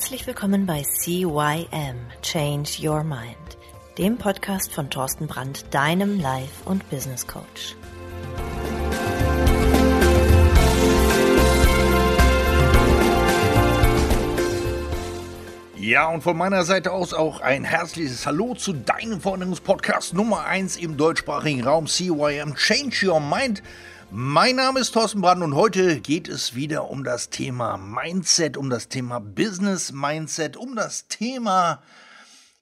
Herzlich willkommen bei CYM Change Your Mind, dem Podcast von Thorsten Brandt, deinem Life- und Business Coach. Ja, und von meiner Seite aus auch ein herzliches Hallo zu deinem Veränderungspodcast Nummer 1 im deutschsprachigen Raum CYM Change Your Mind. Mein Name ist Thorsten Brand und heute geht es wieder um das Thema Mindset, um das Thema Business Mindset, um das Thema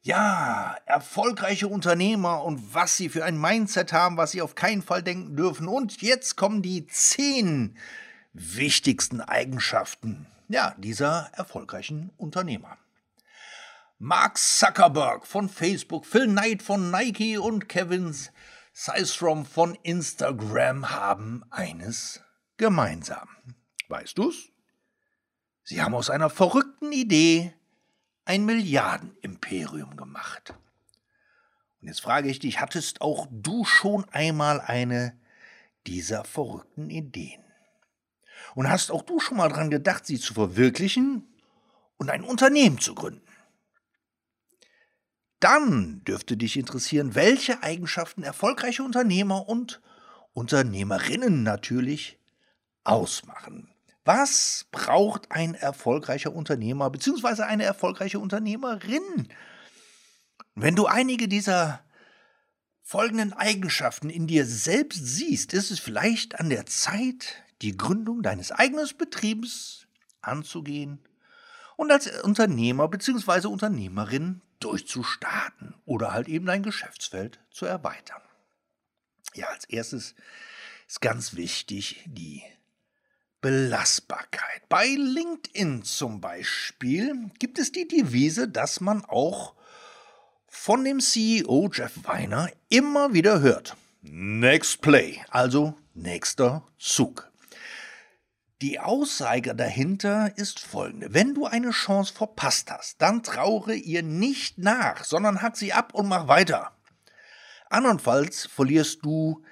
ja, erfolgreiche Unternehmer und was sie für ein Mindset haben, was sie auf keinen Fall denken dürfen. Und jetzt kommen die zehn wichtigsten Eigenschaften ja, dieser erfolgreichen Unternehmer. Mark Zuckerberg von Facebook, Phil Knight von Nike und Kevin Systrom von Instagram haben eines gemeinsam. Weißt du's? Sie haben aus einer verrückten Idee ein Milliardenimperium gemacht. Und jetzt frage ich dich, hattest auch du schon einmal eine dieser verrückten Ideen? Und hast auch du schon mal daran gedacht, sie zu verwirklichen und ein Unternehmen zu gründen? Dann dürfte dich interessieren, welche Eigenschaften erfolgreiche Unternehmer und Unternehmerinnen natürlich ausmachen. Was braucht ein erfolgreicher Unternehmer bzw. eine erfolgreiche Unternehmerin? Wenn du einige dieser folgenden Eigenschaften in dir selbst siehst, ist es vielleicht an der Zeit, die Gründung deines eigenen Betriebs anzugehen und als Unternehmer bzw. Unternehmerin durchzustarten oder halt eben dein Geschäftsfeld zu erweitern. Ja, als erstes ist ganz wichtig die Belastbarkeit. Bei LinkedIn zum Beispiel gibt es die Devise, dass man auch von dem CEO Jeff Weiner immer wieder hört. Next Play, also nächster Zug. Die Aussage dahinter ist folgende. Wenn du eine Chance verpasst hast, dann traure ihr nicht nach, sondern hack sie ab und mach weiter. Andernfalls verlierst du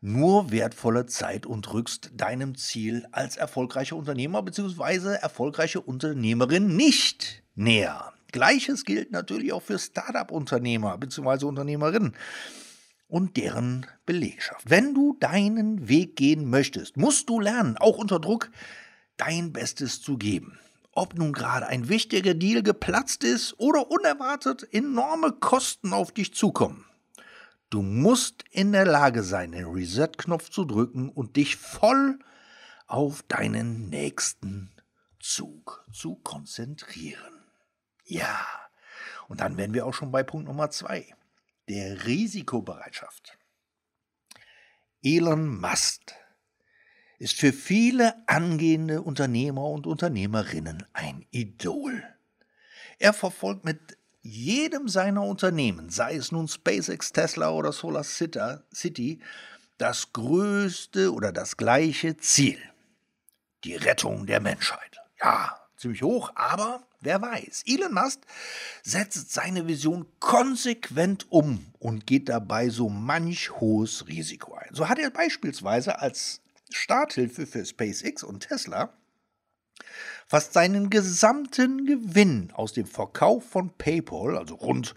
nur wertvolle Zeit und rückst deinem Ziel als erfolgreicher Unternehmer bzw. erfolgreiche Unternehmerin nicht näher. Gleiches gilt natürlich auch für Startup-Unternehmer bzw. Unternehmerinnen und deren Belegschaft. Wenn du deinen Weg gehen möchtest, musst du lernen, auch unter Druck, dein Bestes zu geben. Ob nun gerade ein wichtiger Deal geplatzt ist oder unerwartet enorme Kosten auf dich zukommen. Du musst in der Lage sein, den Reset-Knopf zu drücken und dich voll auf deinen nächsten Zug zu konzentrieren. Ja, und dann wären wir auch schon bei Punkt Nummer zwei der Risikobereitschaft. Elon Musk ist für viele angehende Unternehmer und Unternehmerinnen ein Idol. Er verfolgt mit jedem seiner Unternehmen, sei es nun SpaceX, Tesla oder Solar City, das größte oder das gleiche Ziel. Die Rettung der Menschheit. Ja, ziemlich hoch, aber wer weiß. Elon Musk setzt seine Vision konsequent um und geht dabei so manch hohes Risiko ein. So hat er beispielsweise als Starthilfe für SpaceX und Tesla fast seinen gesamten Gewinn aus dem Verkauf von PayPal, also rund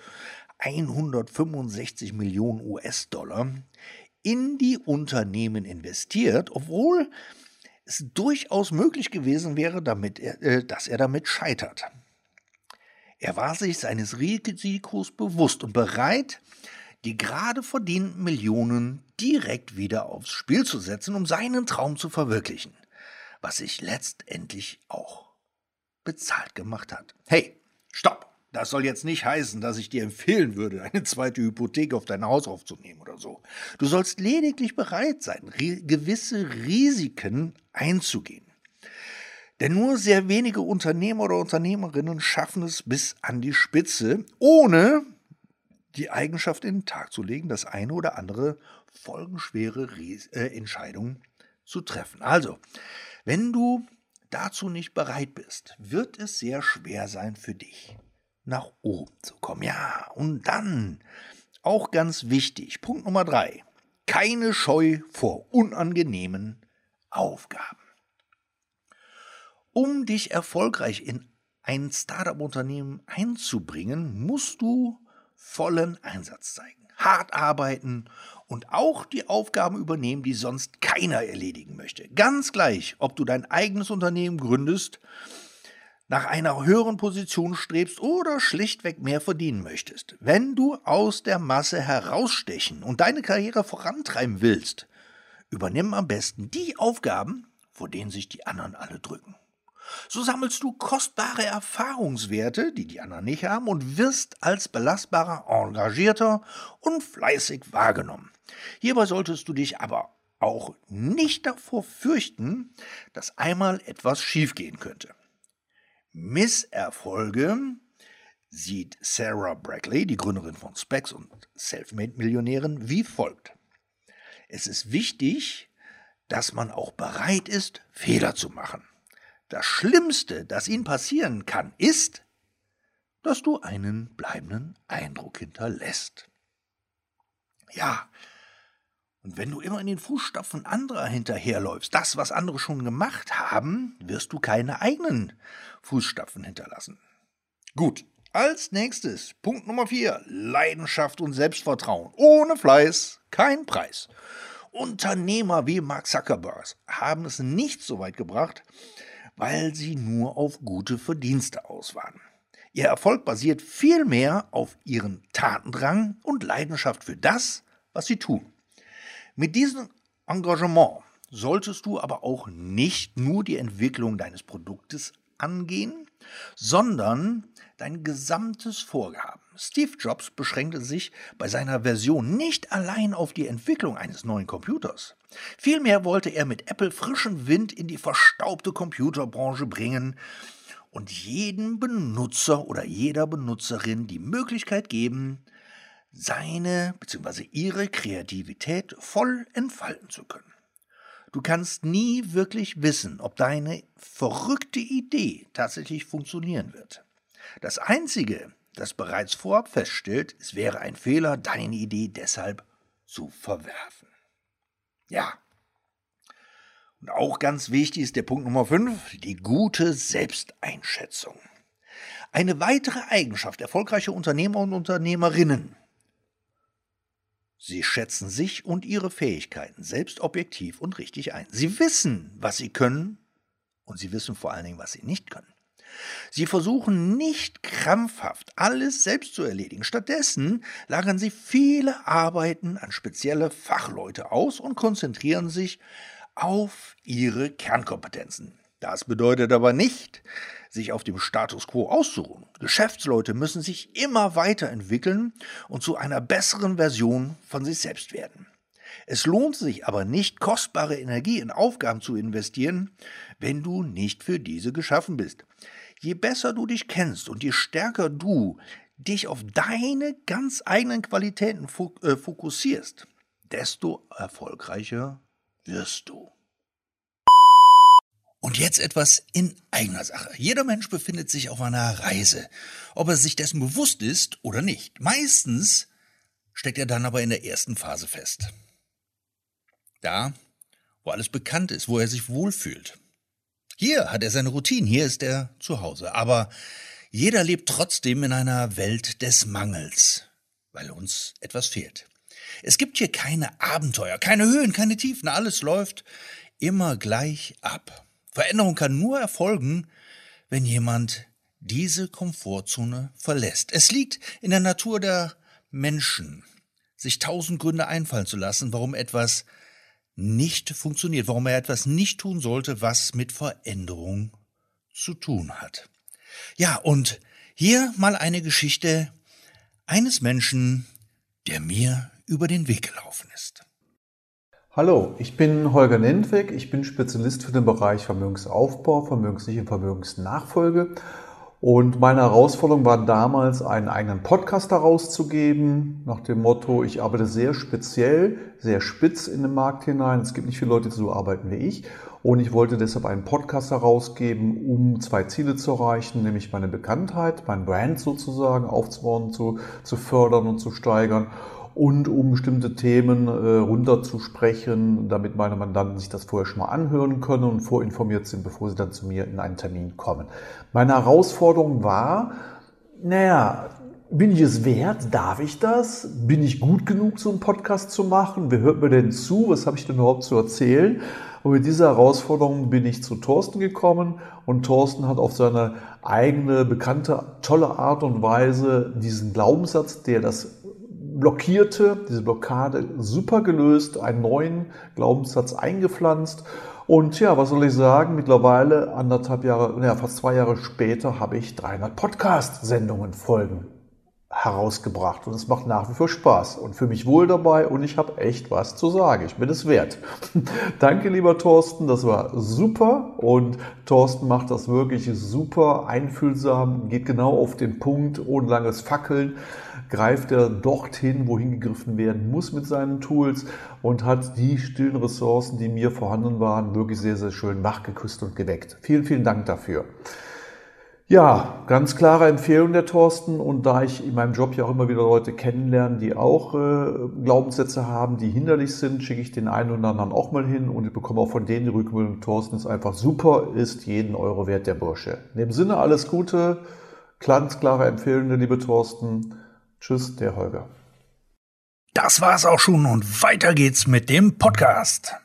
165 Millionen US-Dollar, in die Unternehmen investiert, obwohl es durchaus möglich gewesen wäre, damit er, äh, dass er damit scheitert. Er war sich seines Risikos bewusst und bereit, die gerade verdienten Millionen direkt wieder aufs Spiel zu setzen, um seinen Traum zu verwirklichen, was sich letztendlich auch bezahlt gemacht hat. Hey, stopp! Das soll jetzt nicht heißen, dass ich dir empfehlen würde, eine zweite Hypothek auf dein Haus aufzunehmen oder so. Du sollst lediglich bereit sein, gewisse Risiken einzugehen. Denn nur sehr wenige Unternehmer oder Unternehmerinnen schaffen es bis an die Spitze, ohne die Eigenschaft in den Tag zu legen, das eine oder andere folgenschwere Ries äh, Entscheidung zu treffen. Also, wenn du dazu nicht bereit bist, wird es sehr schwer sein für dich nach oben zu kommen. Ja, und dann, auch ganz wichtig, Punkt Nummer drei, keine Scheu vor unangenehmen Aufgaben. Um dich erfolgreich in ein Startup-Unternehmen einzubringen, musst du vollen Einsatz zeigen, hart arbeiten und auch die Aufgaben übernehmen, die sonst keiner erledigen möchte. Ganz gleich, ob du dein eigenes Unternehmen gründest, nach einer höheren Position strebst oder schlichtweg mehr verdienen möchtest. Wenn du aus der Masse herausstechen und deine Karriere vorantreiben willst, übernimm am besten die Aufgaben, vor denen sich die anderen alle drücken. So sammelst du kostbare Erfahrungswerte, die die anderen nicht haben, und wirst als belastbarer, engagierter und fleißig wahrgenommen. Hierbei solltest du dich aber auch nicht davor fürchten, dass einmal etwas schiefgehen könnte. Misserfolge sieht Sarah Brackley, die Gründerin von Specs und Selfmade-Millionären, wie folgt. Es ist wichtig, dass man auch bereit ist, Fehler zu machen. Das Schlimmste, das ihnen passieren kann, ist, dass du einen bleibenden Eindruck hinterlässt. Ja, und wenn du immer in den Fußstapfen anderer hinterherläufst, das, was andere schon gemacht haben, wirst du keine eigenen Fußstapfen hinterlassen. Gut, als nächstes, Punkt Nummer 4, Leidenschaft und Selbstvertrauen. Ohne Fleiß kein Preis. Unternehmer wie Mark Zuckerberg haben es nicht so weit gebracht, weil sie nur auf gute Verdienste aus waren. Ihr Erfolg basiert vielmehr auf ihren Tatendrang und Leidenschaft für das, was sie tun. Mit diesem Engagement solltest du aber auch nicht nur die Entwicklung deines Produktes angehen, sondern dein gesamtes Vorhaben. Steve Jobs beschränkte sich bei seiner Version nicht allein auf die Entwicklung eines neuen Computers. Vielmehr wollte er mit Apple frischen Wind in die verstaubte Computerbranche bringen und jedem Benutzer oder jeder Benutzerin die Möglichkeit geben, seine bzw. ihre Kreativität voll entfalten zu können. Du kannst nie wirklich wissen, ob deine verrückte Idee tatsächlich funktionieren wird. Das Einzige, das bereits vorab feststellt, es wäre ein Fehler, deine Idee deshalb zu verwerfen. Ja. Und auch ganz wichtig ist der Punkt Nummer 5, die gute Selbsteinschätzung. Eine weitere Eigenschaft erfolgreicher Unternehmer und Unternehmerinnen Sie schätzen sich und ihre Fähigkeiten selbst objektiv und richtig ein. Sie wissen, was sie können und sie wissen vor allen Dingen, was sie nicht können. Sie versuchen nicht krampfhaft alles selbst zu erledigen. Stattdessen lagern sie viele Arbeiten an spezielle Fachleute aus und konzentrieren sich auf ihre Kernkompetenzen. Das bedeutet aber nicht, sich auf dem Status quo auszuruhen. Geschäftsleute müssen sich immer weiterentwickeln und zu einer besseren Version von sich selbst werden. Es lohnt sich aber nicht, kostbare Energie in Aufgaben zu investieren, wenn du nicht für diese geschaffen bist. Je besser du dich kennst und je stärker du dich auf deine ganz eigenen Qualitäten äh, fokussierst, desto erfolgreicher wirst du. Und jetzt etwas in eigener Sache. Jeder Mensch befindet sich auf einer Reise, ob er sich dessen bewusst ist oder nicht. Meistens steckt er dann aber in der ersten Phase fest. Da, wo alles bekannt ist, wo er sich wohlfühlt. Hier hat er seine Routine, hier ist er zu Hause. Aber jeder lebt trotzdem in einer Welt des Mangels, weil uns etwas fehlt. Es gibt hier keine Abenteuer, keine Höhen, keine Tiefen, alles läuft immer gleich ab. Veränderung kann nur erfolgen, wenn jemand diese Komfortzone verlässt. Es liegt in der Natur der Menschen, sich tausend Gründe einfallen zu lassen, warum etwas nicht funktioniert, warum er etwas nicht tun sollte, was mit Veränderung zu tun hat. Ja, und hier mal eine Geschichte eines Menschen, der mir über den Weg gelaufen ist. Hallo, ich bin Holger Nentweg. Ich bin Spezialist für den Bereich Vermögensaufbau, Vermögenssicherung und Vermögensnachfolge. Und meine Herausforderung war damals, einen eigenen Podcast herauszugeben, nach dem Motto, ich arbeite sehr speziell, sehr spitz in den Markt hinein. Es gibt nicht viele Leute, die so arbeiten wie ich. Und ich wollte deshalb einen Podcast herausgeben, um zwei Ziele zu erreichen, nämlich meine Bekanntheit, mein Brand sozusagen aufzubauen, zu, zu fördern und zu steigern und um bestimmte Themen äh, runterzusprechen, damit meine Mandanten sich das vorher schon mal anhören können und vorinformiert sind, bevor sie dann zu mir in einen Termin kommen. Meine Herausforderung war, naja, bin ich es wert? Darf ich das? Bin ich gut genug, so einen Podcast zu machen? Wer hört mir denn zu? Was habe ich denn überhaupt zu erzählen? Und mit dieser Herausforderung bin ich zu Thorsten gekommen und Thorsten hat auf seine eigene, bekannte, tolle Art und Weise diesen Glaubenssatz, der das blockierte, diese Blockade super gelöst, einen neuen Glaubenssatz eingepflanzt. Und ja, was soll ich sagen? Mittlerweile anderthalb Jahre, ja, fast zwei Jahre später habe ich 300 Podcast-Sendungen folgen herausgebracht und es macht nach wie vor Spaß und für mich wohl dabei und ich habe echt was zu sagen. Ich bin es wert. Danke, lieber Thorsten, das war super und Thorsten macht das wirklich super einfühlsam, geht genau auf den Punkt, ohne langes Fackeln, greift er dorthin, wohin gegriffen werden muss mit seinen Tools und hat die stillen Ressourcen, die mir vorhanden waren, wirklich sehr, sehr schön wachgeküsst und geweckt. Vielen, vielen Dank dafür. Ja, ganz klare Empfehlung der Thorsten. Und da ich in meinem Job ja auch immer wieder Leute kennenlerne, die auch äh, Glaubenssätze haben, die hinderlich sind, schicke ich den einen oder anderen auch mal hin und ich bekomme auch von denen die Rückmeldung, Thorsten ist einfach super, ist jeden Euro wert, der Bursche. In dem Sinne alles Gute, ganz klare Empfehlung, der liebe Thorsten. Tschüss, der Holger. Das war's auch schon und weiter geht's mit dem Podcast.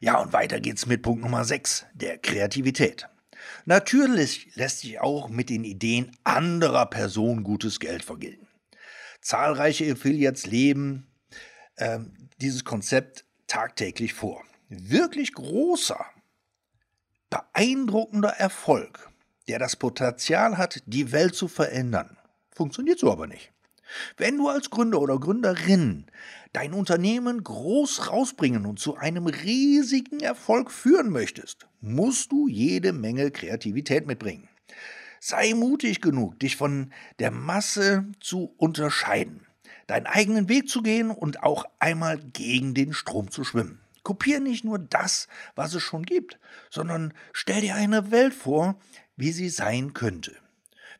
Ja, und weiter geht's mit Punkt Nummer 6, der Kreativität. Natürlich lässt sich auch mit den Ideen anderer Personen gutes Geld vergelten. Zahlreiche Affiliates leben äh, dieses Konzept tagtäglich vor. Wirklich großer, beeindruckender Erfolg, der das Potenzial hat, die Welt zu verändern, funktioniert so aber nicht. Wenn du als Gründer oder Gründerin dein Unternehmen groß rausbringen und zu einem riesigen Erfolg führen möchtest, musst du jede Menge Kreativität mitbringen. Sei mutig genug, dich von der Masse zu unterscheiden, deinen eigenen Weg zu gehen und auch einmal gegen den Strom zu schwimmen. Kopier nicht nur das, was es schon gibt, sondern stell dir eine Welt vor, wie sie sein könnte.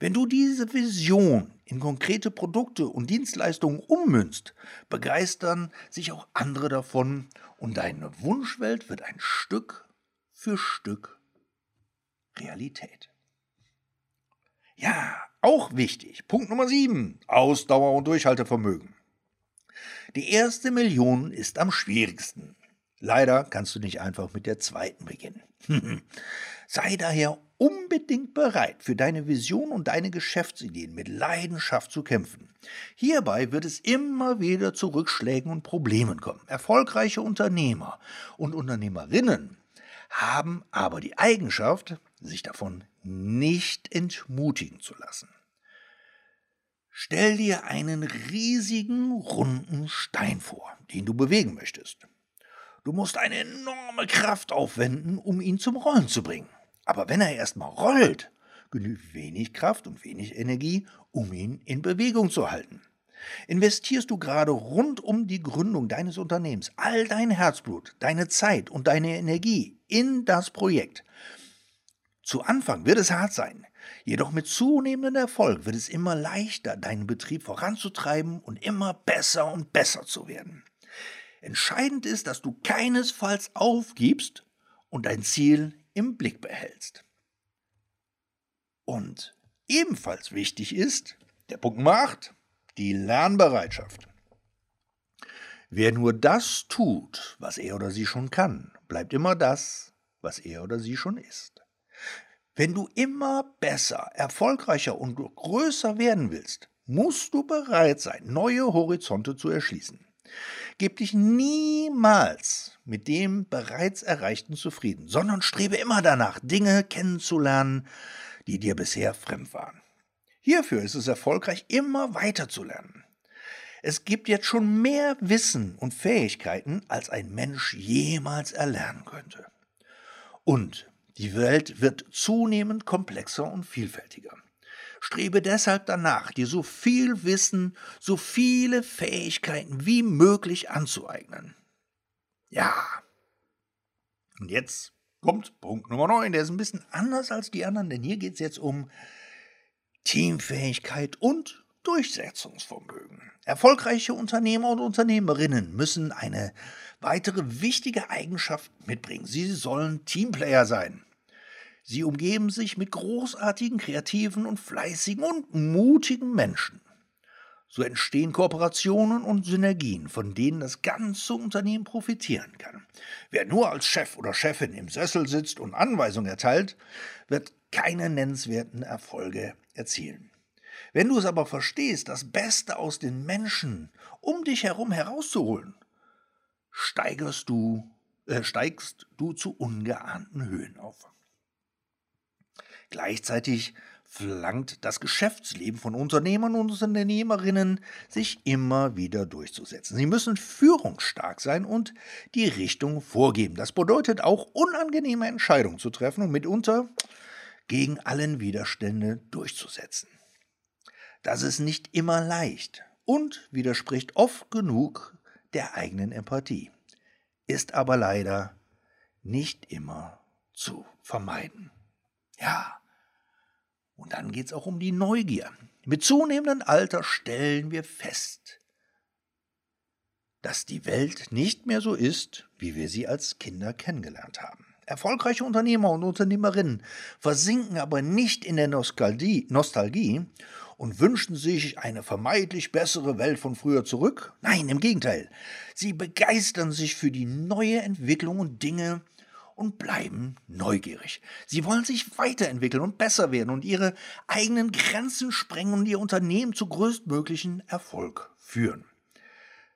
Wenn du diese Vision in konkrete Produkte und Dienstleistungen ummünzt, begeistern sich auch andere davon und deine Wunschwelt wird ein Stück für Stück Realität. Ja, auch wichtig. Punkt Nummer 7. Ausdauer und Durchhaltevermögen. Die erste Million ist am schwierigsten. Leider kannst du nicht einfach mit der zweiten beginnen. Sei daher unbedingt bereit, für deine Vision und deine Geschäftsideen mit Leidenschaft zu kämpfen. Hierbei wird es immer wieder zu Rückschlägen und Problemen kommen. Erfolgreiche Unternehmer und Unternehmerinnen haben aber die Eigenschaft, sich davon nicht entmutigen zu lassen. Stell dir einen riesigen, runden Stein vor, den du bewegen möchtest. Du musst eine enorme Kraft aufwenden, um ihn zum Rollen zu bringen. Aber wenn er erstmal rollt, genügt wenig Kraft und wenig Energie, um ihn in Bewegung zu halten. Investierst du gerade rund um die Gründung deines Unternehmens all dein Herzblut, deine Zeit und deine Energie in das Projekt. Zu Anfang wird es hart sein, jedoch mit zunehmendem Erfolg wird es immer leichter, deinen Betrieb voranzutreiben und immer besser und besser zu werden. Entscheidend ist, dass du keinesfalls aufgibst und dein Ziel im Blick behältst. Und ebenfalls wichtig ist, der Punkt Nummer 8, die Lernbereitschaft. Wer nur das tut, was er oder sie schon kann, bleibt immer das, was er oder sie schon ist. Wenn du immer besser, erfolgreicher und größer werden willst, musst du bereit sein, neue Horizonte zu erschließen. Gib dich niemals mit dem bereits Erreichten zufrieden, sondern strebe immer danach, Dinge kennenzulernen, die dir bisher fremd waren. Hierfür ist es erfolgreich, immer weiter zu lernen. Es gibt jetzt schon mehr Wissen und Fähigkeiten, als ein Mensch jemals erlernen könnte. Und die Welt wird zunehmend komplexer und vielfältiger. Strebe deshalb danach, dir so viel Wissen, so viele Fähigkeiten wie möglich anzueignen. Ja. Und jetzt kommt Punkt Nummer 9, der ist ein bisschen anders als die anderen, denn hier geht es jetzt um Teamfähigkeit und Durchsetzungsvermögen. Erfolgreiche Unternehmer und Unternehmerinnen müssen eine weitere wichtige Eigenschaft mitbringen. Sie sollen Teamplayer sein. Sie umgeben sich mit großartigen, kreativen und fleißigen und mutigen Menschen. So entstehen Kooperationen und Synergien, von denen das ganze Unternehmen profitieren kann. Wer nur als Chef oder Chefin im Sessel sitzt und Anweisungen erteilt, wird keine nennenswerten Erfolge erzielen. Wenn du es aber verstehst, das Beste aus den Menschen um dich herum herauszuholen, steigerst du, äh, steigst du zu ungeahnten Höhen auf. Gleichzeitig verlangt das Geschäftsleben von Unternehmern und Unternehmerinnen, sich immer wieder durchzusetzen. Sie müssen führungsstark sein und die Richtung vorgeben. Das bedeutet auch unangenehme Entscheidungen zu treffen und mitunter gegen allen Widerstände durchzusetzen. Das ist nicht immer leicht und widerspricht oft genug der eigenen Empathie, ist aber leider nicht immer zu vermeiden. Ja, und dann geht es auch um die Neugier. Mit zunehmendem Alter stellen wir fest, dass die Welt nicht mehr so ist, wie wir sie als Kinder kennengelernt haben. Erfolgreiche Unternehmer und Unternehmerinnen versinken aber nicht in der Nostalgie, und wünschen sich eine vermeintlich bessere Welt von früher zurück. Nein, im Gegenteil. Sie begeistern sich für die neue Entwicklung und Dinge, und bleiben neugierig. Sie wollen sich weiterentwickeln und besser werden und ihre eigenen Grenzen sprengen und ihr Unternehmen zu größtmöglichen Erfolg führen.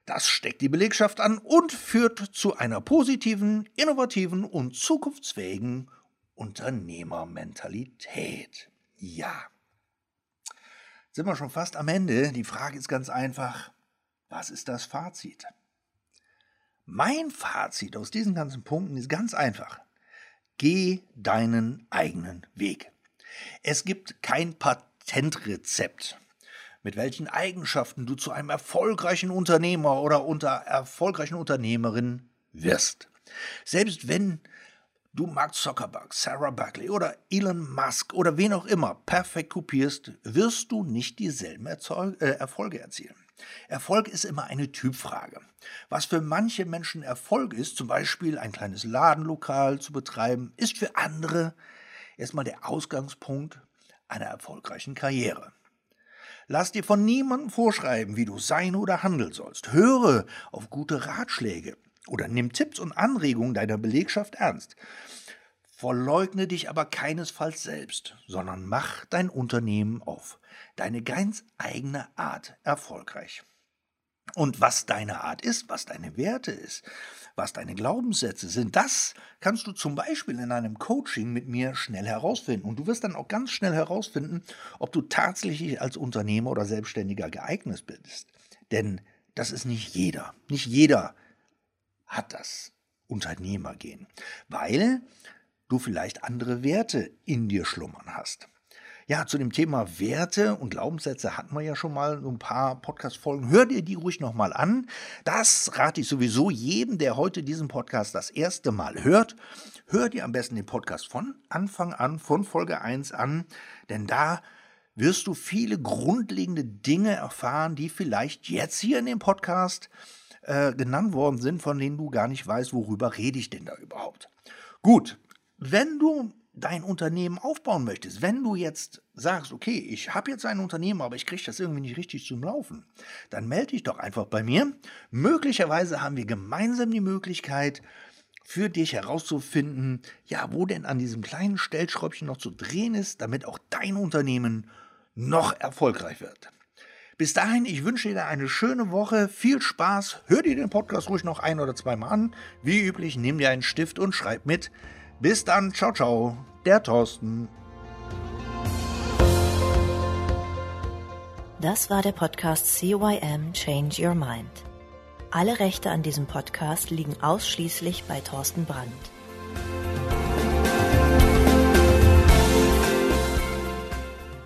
Das steckt die Belegschaft an und führt zu einer positiven, innovativen und zukunftsfähigen Unternehmermentalität. Ja. Sind wir schon fast am Ende. Die Frage ist ganz einfach, was ist das Fazit? Mein Fazit aus diesen ganzen Punkten ist ganz einfach. Geh deinen eigenen Weg. Es gibt kein Patentrezept, mit welchen Eigenschaften du zu einem erfolgreichen Unternehmer oder unter erfolgreichen Unternehmerin wirst. Selbst wenn du Mark Zuckerberg, Sarah Buckley oder Elon Musk oder wen auch immer perfekt kopierst, wirst du nicht dieselben Erzeug äh, Erfolge erzielen. Erfolg ist immer eine Typfrage. Was für manche Menschen Erfolg ist, zum Beispiel ein kleines Ladenlokal zu betreiben, ist für andere erstmal der Ausgangspunkt einer erfolgreichen Karriere. Lass dir von niemandem vorschreiben, wie du sein oder handeln sollst. Höre auf gute Ratschläge oder nimm Tipps und Anregungen deiner Belegschaft ernst. Verleugne dich aber keinesfalls selbst, sondern mach dein Unternehmen auf deine ganz eigene Art erfolgreich. Und was deine Art ist, was deine Werte ist, was deine Glaubenssätze sind, das kannst du zum Beispiel in einem Coaching mit mir schnell herausfinden. Und du wirst dann auch ganz schnell herausfinden, ob du tatsächlich als Unternehmer oder Selbstständiger geeignet bist. Denn das ist nicht jeder. Nicht jeder hat das Unternehmergehen, weil du vielleicht andere Werte in dir schlummern hast. Ja, zu dem Thema Werte und Glaubenssätze hatten wir ja schon mal ein paar Podcast-Folgen. Hör dir die ruhig nochmal an. Das rate ich sowieso jedem, der heute diesen Podcast das erste Mal hört. Hör dir am besten den Podcast von Anfang an, von Folge 1 an, denn da wirst du viele grundlegende Dinge erfahren, die vielleicht jetzt hier in dem Podcast äh, genannt worden sind, von denen du gar nicht weißt, worüber rede ich denn da überhaupt. Gut, wenn du dein Unternehmen aufbauen möchtest, wenn du jetzt sagst, okay, ich habe jetzt ein Unternehmen, aber ich kriege das irgendwie nicht richtig zum Laufen, dann melde dich doch einfach bei mir. Möglicherweise haben wir gemeinsam die Möglichkeit, für dich herauszufinden, ja, wo denn an diesem kleinen Stellschräubchen noch zu drehen ist, damit auch dein Unternehmen noch erfolgreich wird. Bis dahin, ich wünsche dir eine schöne Woche, viel Spaß, hör dir den Podcast ruhig noch ein oder zweimal an. Wie üblich, nimm dir einen Stift und schreib mit. Bis dann, ciao, ciao, der Thorsten. Das war der Podcast CYM Change Your Mind. Alle Rechte an diesem Podcast liegen ausschließlich bei Thorsten Brandt.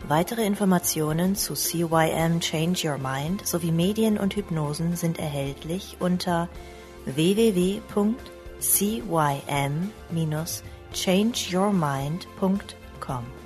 Weitere Informationen zu CYM Change Your Mind sowie Medien und Hypnosen sind erhältlich unter cym-changeyourmind.com.